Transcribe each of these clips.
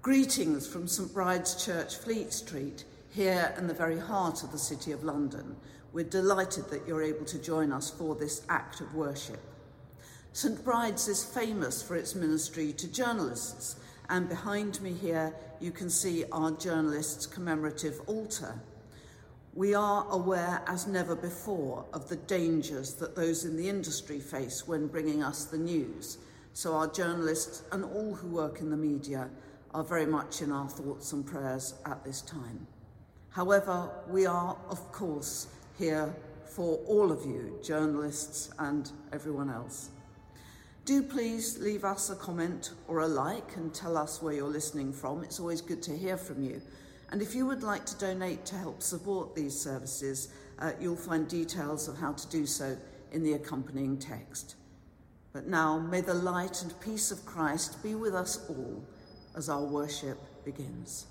Greetings from St Bride's Church, Fleet Street, here in the very heart of the City of London. We're delighted that you're able to join us for this act of worship. St Bride's is famous for its ministry to journalists, and behind me here you can see our journalists' commemorative altar. We are aware as never before of the dangers that those in the industry face when bringing us the news. So, our journalists and all who work in the media are very much in our thoughts and prayers at this time. However, we are, of course, here for all of you, journalists and everyone else. Do please leave us a comment or a like and tell us where you're listening from. It's always good to hear from you. And if you would like to donate to help support these services, uh, you'll find details of how to do so in the accompanying text. But now, may the light and peace of Christ be with us all as our worship begins.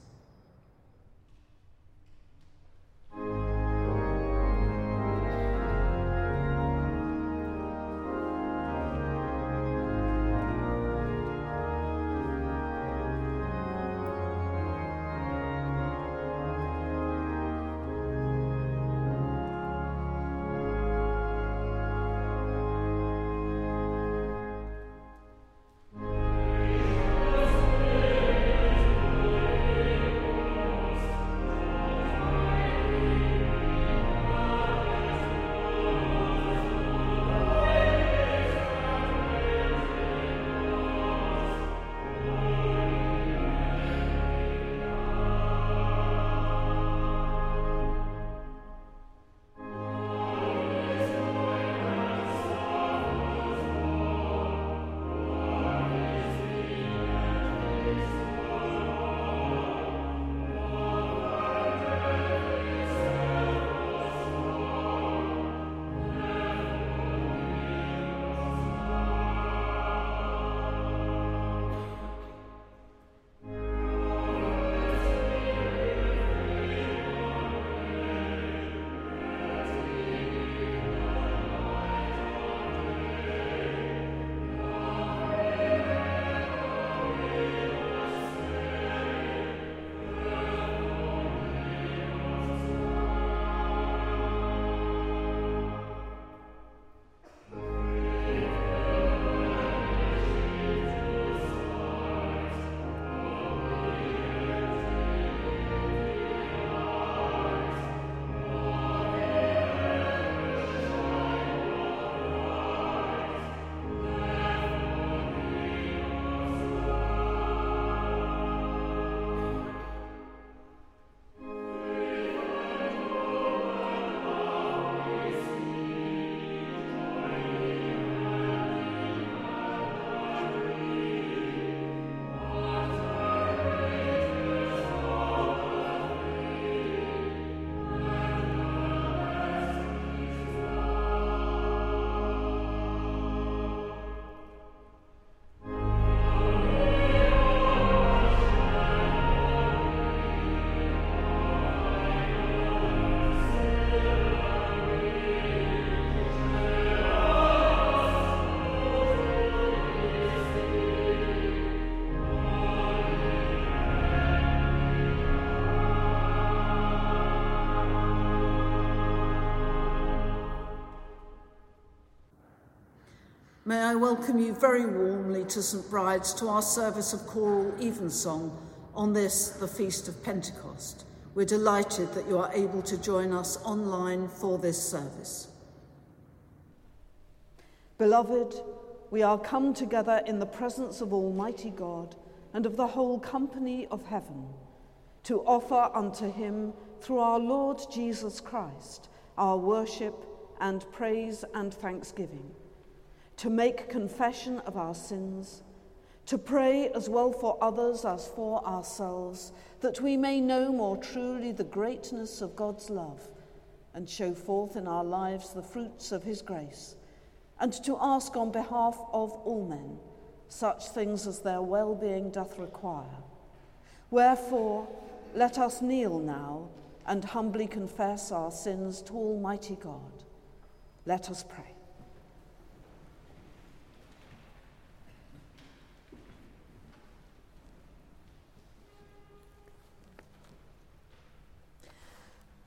Welcome you very warmly to St Bride's to our service of choral evensong on this, the Feast of Pentecost. We're delighted that you are able to join us online for this service. Beloved, we are come together in the presence of Almighty God and of the whole company of heaven to offer unto him through our Lord Jesus Christ our worship and praise and thanksgiving to make confession of our sins, to pray as well for others as for ourselves, that we may know more truly the greatness of God's love and show forth in our lives the fruits of his grace, and to ask on behalf of all men such things as their well being doth require. Wherefore, let us kneel now and humbly confess our sins to Almighty God. Let us pray.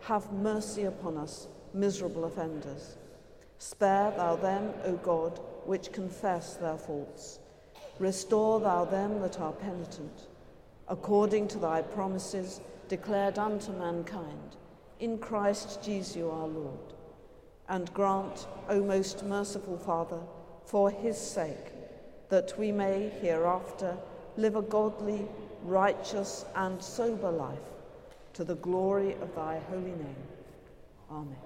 have mercy upon us, miserable offenders. Spare thou them, O God, which confess their faults. Restore thou them that are penitent, according to thy promises declared unto mankind, in Christ Jesus our Lord. And grant, O most merciful Father, for his sake, that we may hereafter live a godly, righteous, and sober life, to the glory of thy holy name. Amen.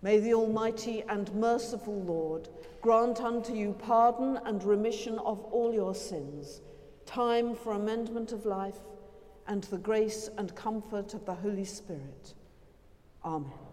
May the Almighty and merciful Lord grant unto you pardon and remission of all your sins, time for amendment of life, and the grace and comfort of the Holy Spirit. Amen.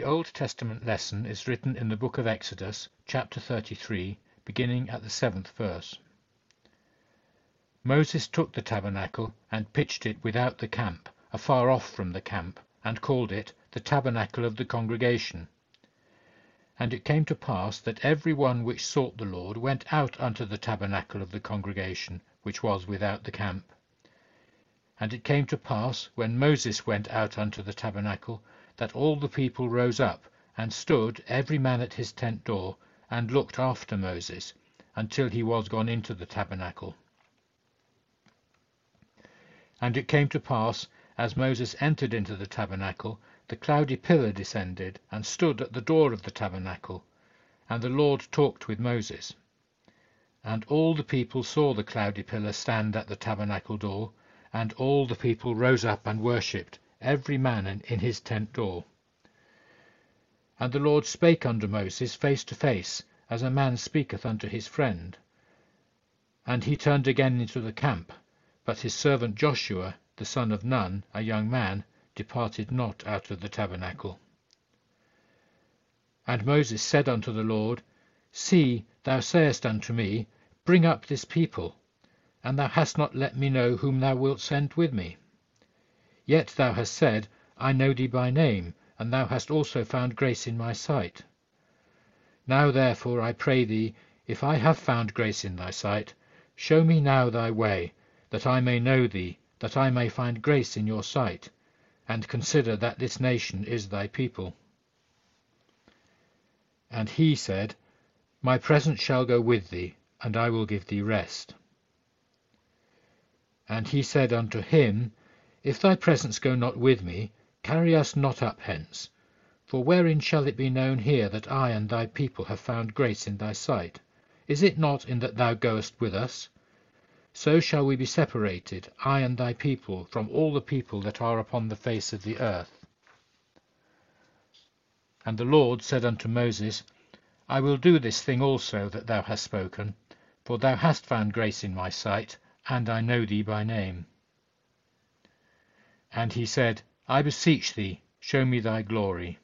The Old Testament lesson is written in the book of Exodus, chapter 33, beginning at the seventh verse. Moses took the tabernacle and pitched it without the camp, afar off from the camp, and called it the tabernacle of the congregation. And it came to pass that every one which sought the Lord went out unto the tabernacle of the congregation, which was without the camp. And it came to pass, when Moses went out unto the tabernacle, that all the people rose up, and stood every man at his tent door, and looked after Moses, until he was gone into the tabernacle. And it came to pass, as Moses entered into the tabernacle, the cloudy pillar descended, and stood at the door of the tabernacle, and the Lord talked with Moses. And all the people saw the cloudy pillar stand at the tabernacle door, and all the people rose up and worshipped, every man in his tent door. And the Lord spake unto Moses face to face, as a man speaketh unto his friend. And he turned again into the camp, but his servant Joshua, the son of Nun, a young man, departed not out of the tabernacle. And Moses said unto the Lord, See, thou sayest unto me, Bring up this people, and thou hast not let me know whom thou wilt send with me. Yet thou hast said, I know thee by name, and thou hast also found grace in my sight. Now therefore I pray thee, if I have found grace in thy sight, show me now thy way, that I may know thee, that I may find grace in your sight, and consider that this nation is thy people. And he said, My presence shall go with thee, and I will give thee rest. And he said unto him, if thy presence go not with me, carry us not up hence. For wherein shall it be known here that I and thy people have found grace in thy sight? Is it not in that thou goest with us? So shall we be separated, I and thy people, from all the people that are upon the face of the earth. And the Lord said unto Moses, I will do this thing also that thou hast spoken, for thou hast found grace in my sight, and I know thee by name. And he said, I beseech thee, show me thy glory.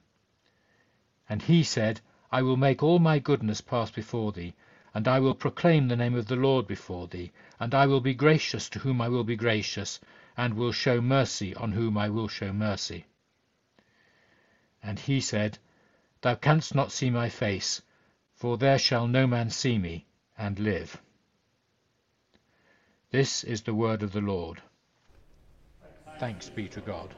And he said, I will make all my goodness pass before thee, and I will proclaim the name of the Lord before thee, and I will be gracious to whom I will be gracious, and will show mercy on whom I will show mercy. And he said, Thou canst not see my face, for there shall no man see me, and live. This is the word of the Lord. Thanks be to God.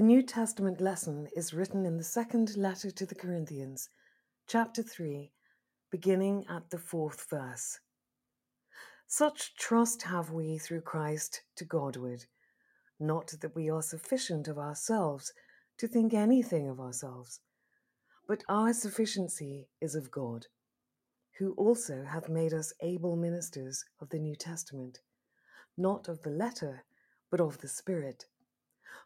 The New Testament lesson is written in the second letter to the Corinthians, chapter 3, beginning at the fourth verse. Such trust have we through Christ to Godward, not that we are sufficient of ourselves to think anything of ourselves, but our sufficiency is of God, who also hath made us able ministers of the New Testament, not of the letter, but of the Spirit.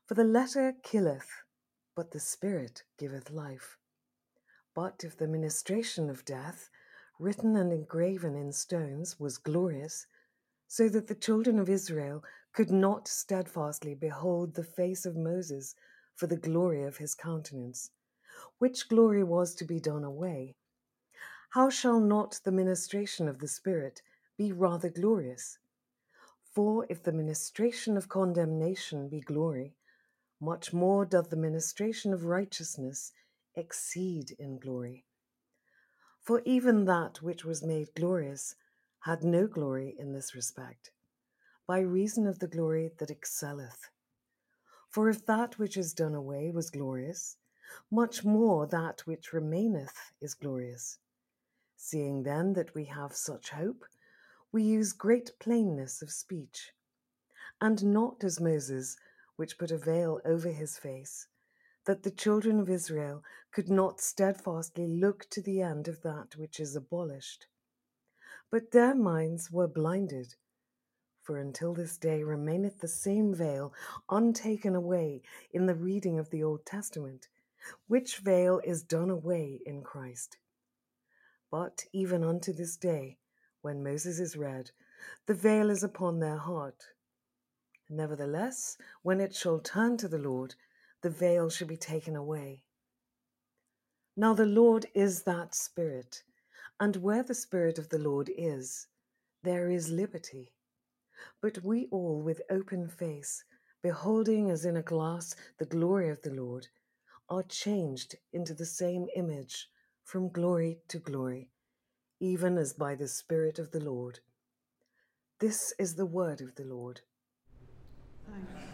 For the letter killeth, but the Spirit giveth life. But if the ministration of death, written and engraven in stones, was glorious, so that the children of Israel could not steadfastly behold the face of Moses for the glory of his countenance, which glory was to be done away, how shall not the ministration of the Spirit be rather glorious? For if the ministration of condemnation be glory, much more doth the ministration of righteousness exceed in glory. For even that which was made glorious had no glory in this respect, by reason of the glory that excelleth. For if that which is done away was glorious, much more that which remaineth is glorious. Seeing then that we have such hope, we use great plainness of speech, and not as Moses, which put a veil over his face, that the children of Israel could not steadfastly look to the end of that which is abolished. But their minds were blinded. For until this day remaineth the same veil untaken away in the reading of the Old Testament, which veil is done away in Christ. But even unto this day, when Moses is read, the veil is upon their heart. Nevertheless, when it shall turn to the Lord, the veil shall be taken away. Now the Lord is that Spirit, and where the Spirit of the Lord is, there is liberty. But we all, with open face, beholding as in a glass the glory of the Lord, are changed into the same image from glory to glory even as by the Spirit of the Lord. This is the word of the Lord. Thanks.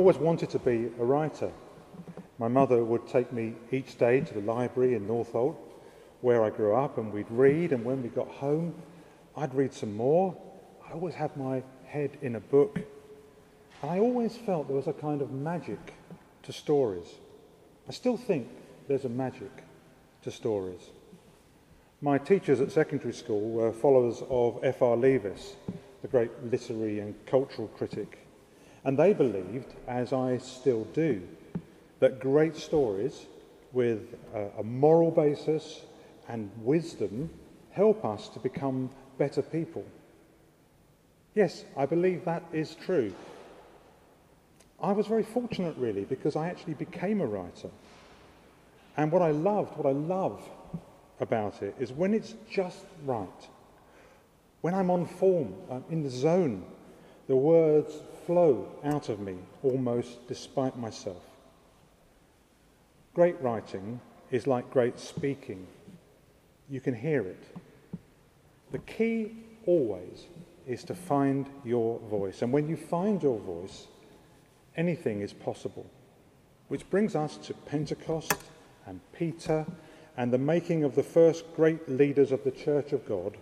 Always wanted to be a writer. My mother would take me each day to the library in Northolt, where I grew up, and we'd read, and when we got home, I'd read some more. I always had my head in a book. And I always felt there was a kind of magic to stories. I still think there's a magic to stories. My teachers at secondary school were followers of F.R. Leavis, the great literary and cultural critic. And they believed, as I still do, that great stories with a, moral basis and wisdom help us to become better people. Yes, I believe that is true. I was very fortunate, really, because I actually became a writer. And what I loved, what I love about it, is when it's just right. When I'm on form, I'm in the zone, the words flow out of me almost despite myself. Great writing is like great speaking. You can hear it. The key always is to find your voice. And when you find your voice, anything is possible. Which brings us to Pentecost and Peter and the making of the first great leaders of the Church of God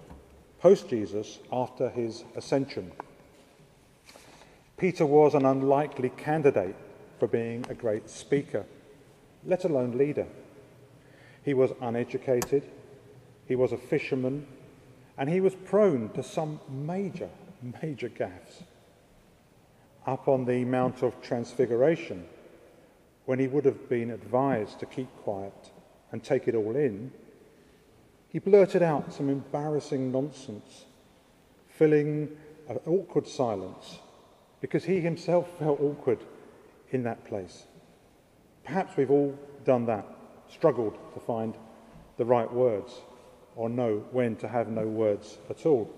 post Jesus after his ascension. Peter was an unlikely candidate for being a great speaker, let alone leader. He was uneducated, he was a fisherman, and he was prone to some major, major gaffes. Up on the Mount of Transfiguration, when he would have been advised to keep quiet and take it all in, he blurted out some embarrassing nonsense, filling an awkward silence because he himself felt awkward in that place. Perhaps we've all done that, struggled to find the right words or know when to have no words at all.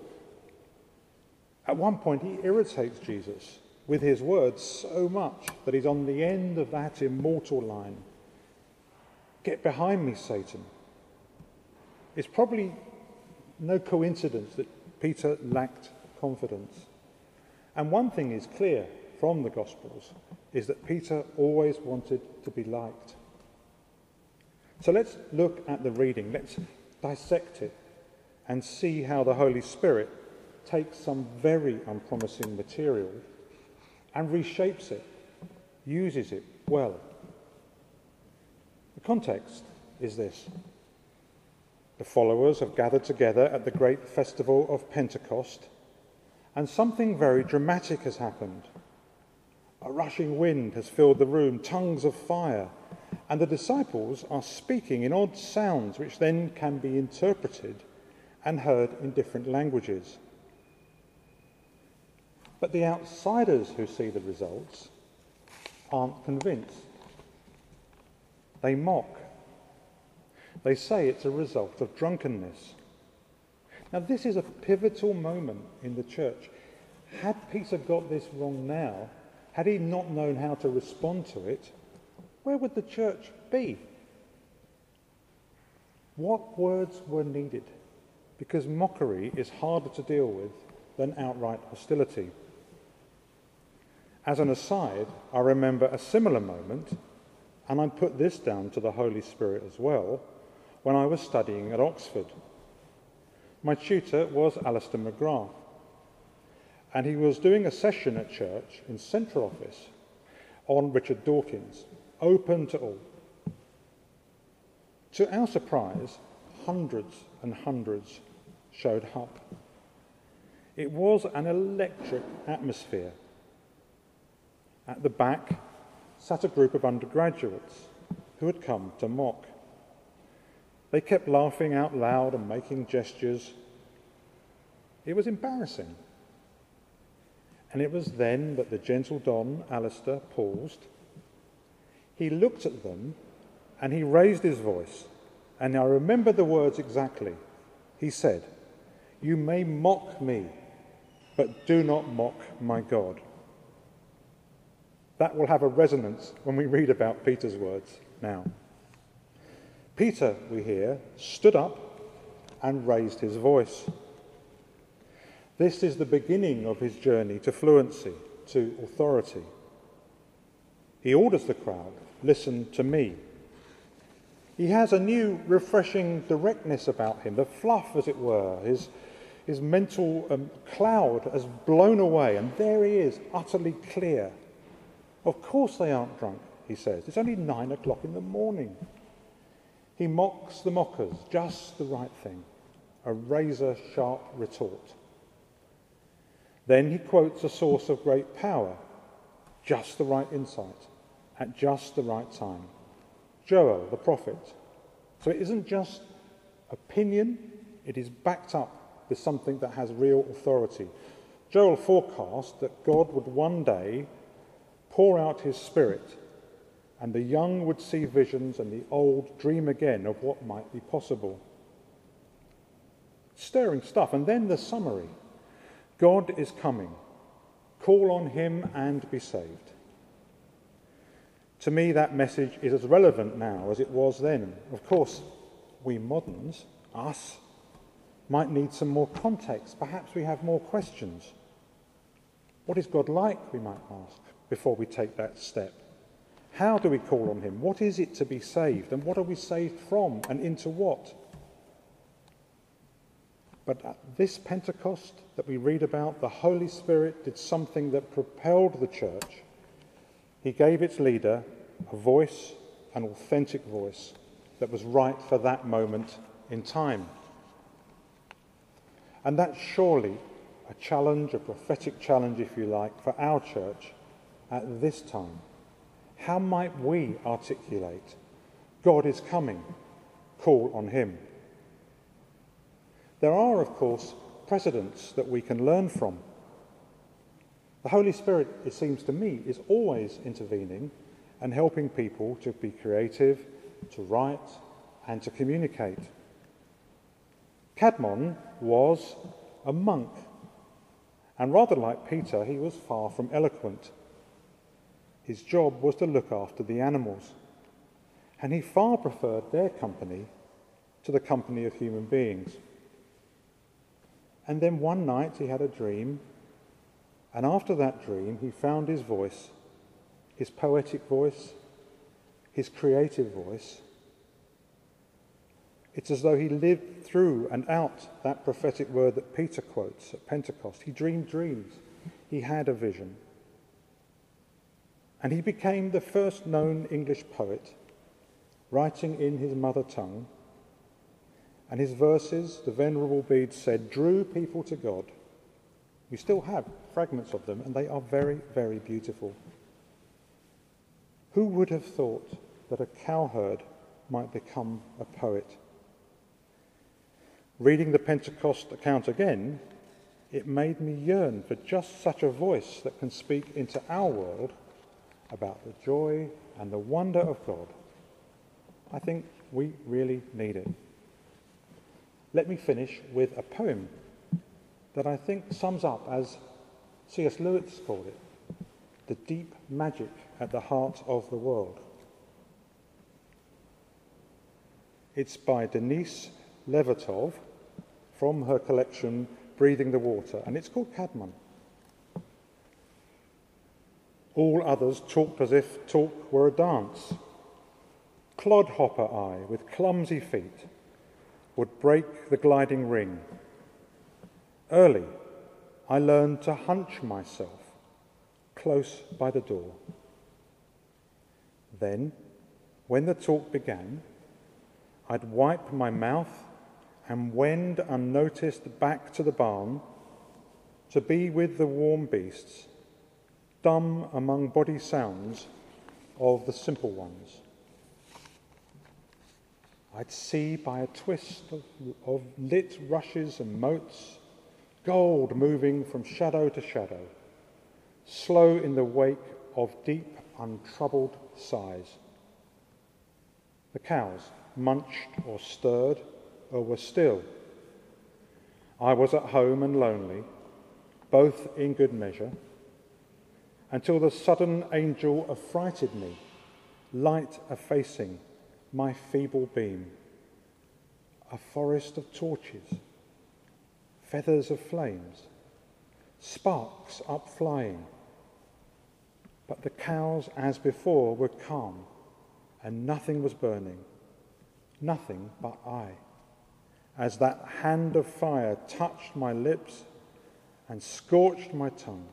At one point, he irritates Jesus with his words so much that he's on the end of that immortal line Get behind me, Satan. It's probably no coincidence that Peter lacked confidence. And one thing is clear from the Gospels is that Peter always wanted to be liked. So let's look at the reading. Let's dissect it and see how the Holy Spirit takes some very unpromising material and reshapes it, uses it well. The context is this. The followers have gathered together at the great festival of Pentecost, and something very dramatic has happened. A rushing wind has filled the room, tongues of fire and the disciples are speaking in odd sounds which then can be interpreted and heard in different languages. But the outsiders who see the results aren't convinced. They mock. They say it's a result of drunkenness. Now, this is a pivotal moment in the church. Had Peter got this wrong now, had he not known how to respond to it, where would the church be? What words were needed? Because mockery is harder to deal with than outright hostility. As an aside, I remember a similar moment, and I put this down to the Holy Spirit as well, when I was studying at Oxford. My tutor was Alister McGrath, and he was doing a session at church in Central Oxford on Richard Dawkins open to all. To our surprise, hundreds and hundreds showed up. It was an electric atmosphere. At the back sat a group of undergraduates who had come to mock. They kept laughing out loud and making gestures. It was embarrassing. And it was then that the gentle Don Alister paused he looked at them and he raised his voice. And I remember the words exactly. He said, You may mock me, but do not mock my God. That will have a resonance when we read about Peter's words now. Peter, we hear, stood up and raised his voice. This is the beginning of his journey to fluency, to authority. He orders the crowd, listen to me. He has a new, refreshing directness about him, the fluff, as it were. His, his mental um, cloud has blown away, and there he is, utterly clear. Of course they aren't drunk, he says. It's only nine o'clock in the morning. He mocks the mockers, just the right thing, a razor sharp retort. Then he quotes a source of great power, just the right insight, at just the right time. Joel, the prophet. So it isn't just opinion, it is backed up with something that has real authority. Joel forecast that God would one day pour out his spirit, and the young would see visions and the old dream again of what might be possible. Stirring stuff. And then the summary God is coming. Call on him and be saved. To me, that message is as relevant now as it was then. Of course, we moderns, us, might need some more context. Perhaps we have more questions. What is God like, we might ask, before we take that step? How do we call on Him? What is it to be saved? And what are we saved from? And into what? But at this Pentecost that we read about, the Holy Spirit did something that propelled the church he gave its leader a voice, an authentic voice that was right for that moment in time. And that's surely a challenge, a prophetic challenge, if you like, for our church at this time. How might we articulate God is coming, call on Him? There are, of course, precedents that we can learn from. The Holy Spirit, it seems to me, is always intervening and helping people to be creative, to write, and to communicate. Caedmon was a monk, and rather like Peter, he was far from eloquent. His job was to look after the animals, and he far preferred their company to the company of human beings. And then one night he had a dream and after that dream, he found his voice, his poetic voice, his creative voice. It's as though he lived through and out that prophetic word that Peter quotes at Pentecost. He dreamed dreams, he had a vision. And he became the first known English poet, writing in his mother tongue. And his verses, the Venerable Bede said, drew people to God we still have fragments of them, and they are very, very beautiful. Who would have thought that a cowherd might become a poet? Reading the Pentecost account again, it made me yearn for just such a voice that can speak into our world about the joy and the wonder of God. I think we really need it. Let me finish with a poem that I think sums up, as C.S. Lewis called it, the deep magic at the heart of the world. It's by Denise Levertov from her collection Breathing the Water, and it's called Caedmon. All others talked as if talk were a dance. Clodhopper I, with clumsy feet, would break the gliding ring Early, I learned to hunch myself close by the door. Then, when the talk began, I'd wipe my mouth and wend unnoticed back to the barn to be with the warm beasts, dumb among body sounds of the simple ones. I'd see by a twist of, of lit rushes and motes gold moving from shadow to shadow, slow in the wake of deep, untroubled sighs. The cows munched or stirred or were still. I was at home and lonely, both in good measure, until the sudden angel affrighted me, light effacing my feeble beam. A forest of torches feathers of flames, sparks up flying. But the cows, as before, were calm, and nothing was burning. Nothing but I. As that hand of fire touched my lips and scorched my tongue,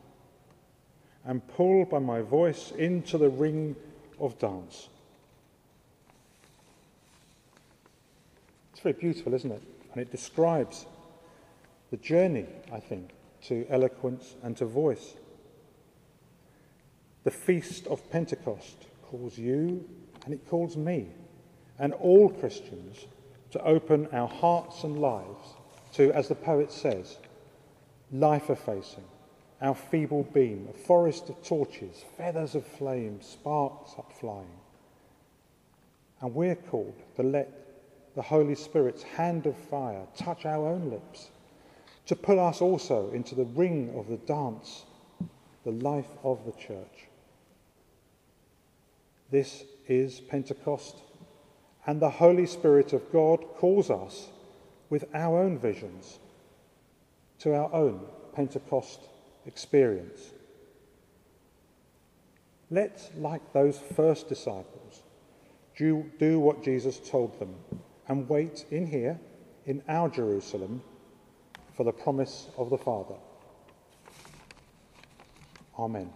and pulled by my voice into the ring of dance. It's very beautiful, isn't it? And it describes the journey, I think, to eloquence and to voice. The feast of Pentecost calls you and it calls me and all Christians to open our hearts and lives to, as the poet says, life effacing, our feeble beam, a forest of torches, feathers of flame, sparks up flying. And we're called to let the Holy Spirit's hand of fire touch our own lips, to pull us also into the ring of the dance, the life of the church. This is Pentecost, and the Holy Spirit of God calls us with our own visions to our own Pentecost experience. Let's, like those first disciples, do, what Jesus told them and wait in here, in our Jerusalem, for the promise of the Father. Amen.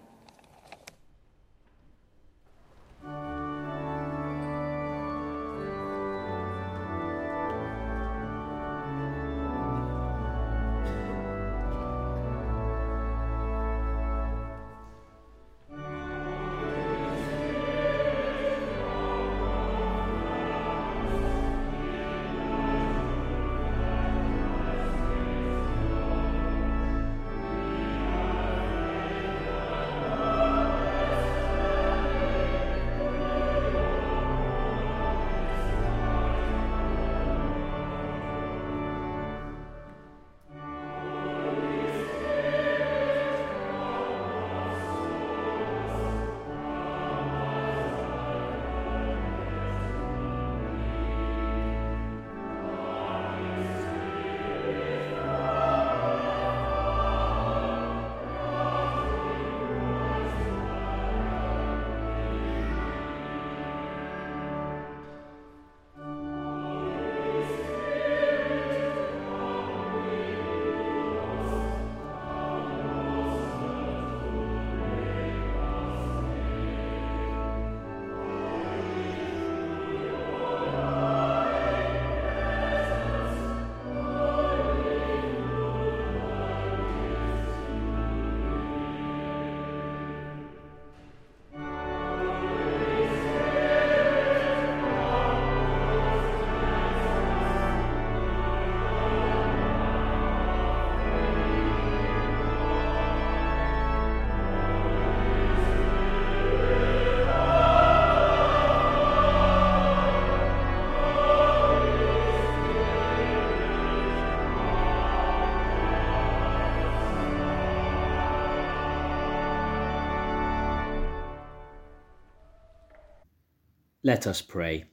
Let us pray.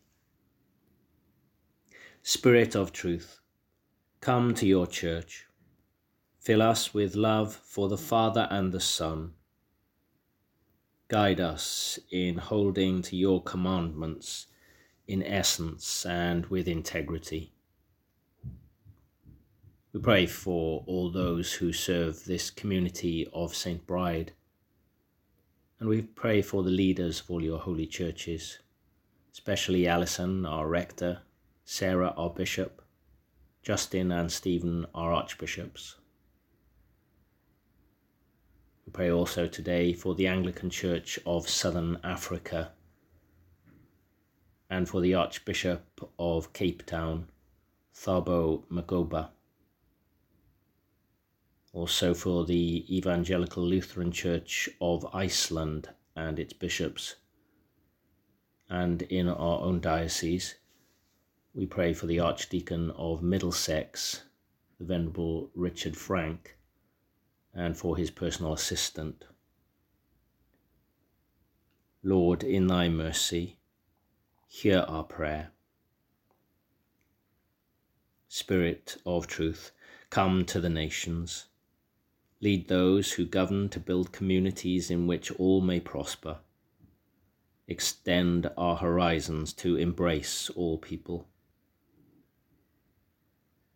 Spirit of truth, come to your church. Fill us with love for the Father and the Son. Guide us in holding to your commandments in essence and with integrity. We pray for all those who serve this community of St. Bride, and we pray for the leaders of all your holy churches especially Alison, our rector, Sarah, our bishop, Justin and Stephen, our archbishops. We pray also today for the Anglican Church of Southern Africa and for the Archbishop of Cape Town, Thabo Makgoba. Also for the Evangelical Lutheran Church of Iceland and its bishops, and in our own diocese, we pray for the Archdeacon of Middlesex, the Venerable Richard Frank, and for his personal assistant. Lord, in thy mercy, hear our prayer. Spirit of truth, come to the nations. Lead those who govern to build communities in which all may prosper. Extend our horizons to embrace all people.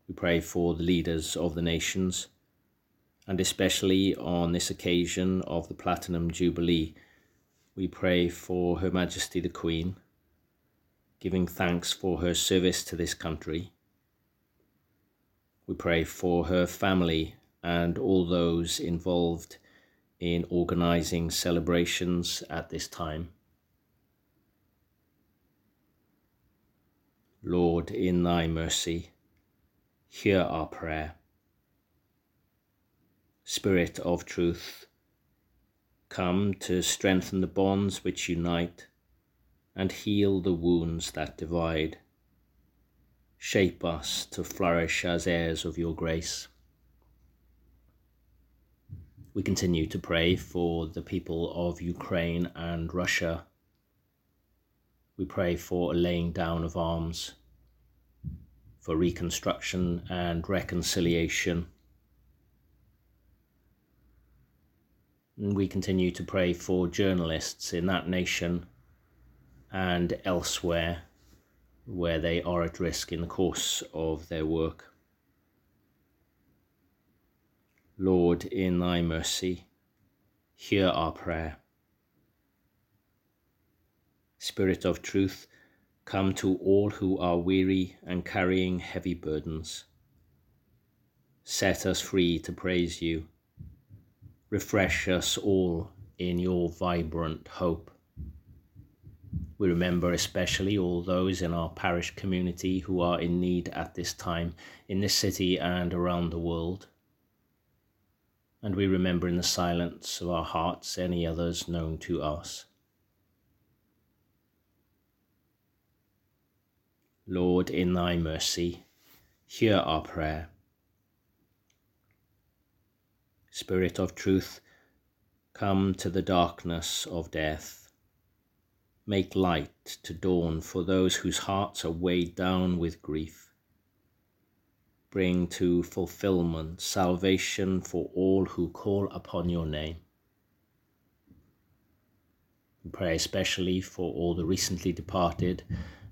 We pray for the leaders of the nations, and especially on this occasion of the Platinum Jubilee, we pray for Her Majesty the Queen, giving thanks for her service to this country. We pray for her family and all those involved in organising celebrations at this time. Lord, in thy mercy, hear our prayer. Spirit of truth, come to strengthen the bonds which unite and heal the wounds that divide. Shape us to flourish as heirs of your grace. We continue to pray for the people of Ukraine and Russia. We pray for a laying down of arms, for reconstruction and reconciliation. And we continue to pray for journalists in that nation and elsewhere where they are at risk in the course of their work. Lord, in thy mercy, hear our prayer. Spirit of truth, come to all who are weary and carrying heavy burdens. Set us free to praise you. Refresh us all in your vibrant hope. We remember especially all those in our parish community who are in need at this time in this city and around the world. And we remember in the silence of our hearts any others known to us. Lord, in thy mercy, hear our prayer. Spirit of truth, come to the darkness of death Make light to dawn for those whose hearts are weighed down with grief. Bring to fulfillment salvation for all who call upon your name. We pray especially for all the recently departed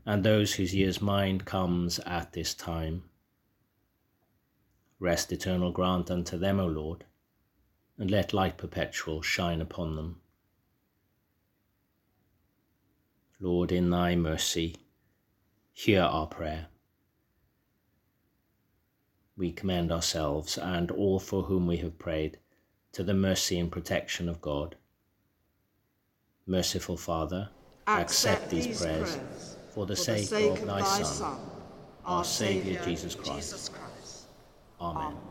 and those whose year's mind comes at this time. Rest eternal grant unto them, O Lord, and let light perpetual shine upon them. Lord, in thy mercy, hear our prayer. We commend ourselves and all for whom we have prayed to the mercy and protection of God. Merciful Father, accept, accept these prayers, prayers for the, for sake, the sake, of, thy, Son, Son, our Saviour Jesus Christ. Jesus Christ. Amen. Amen.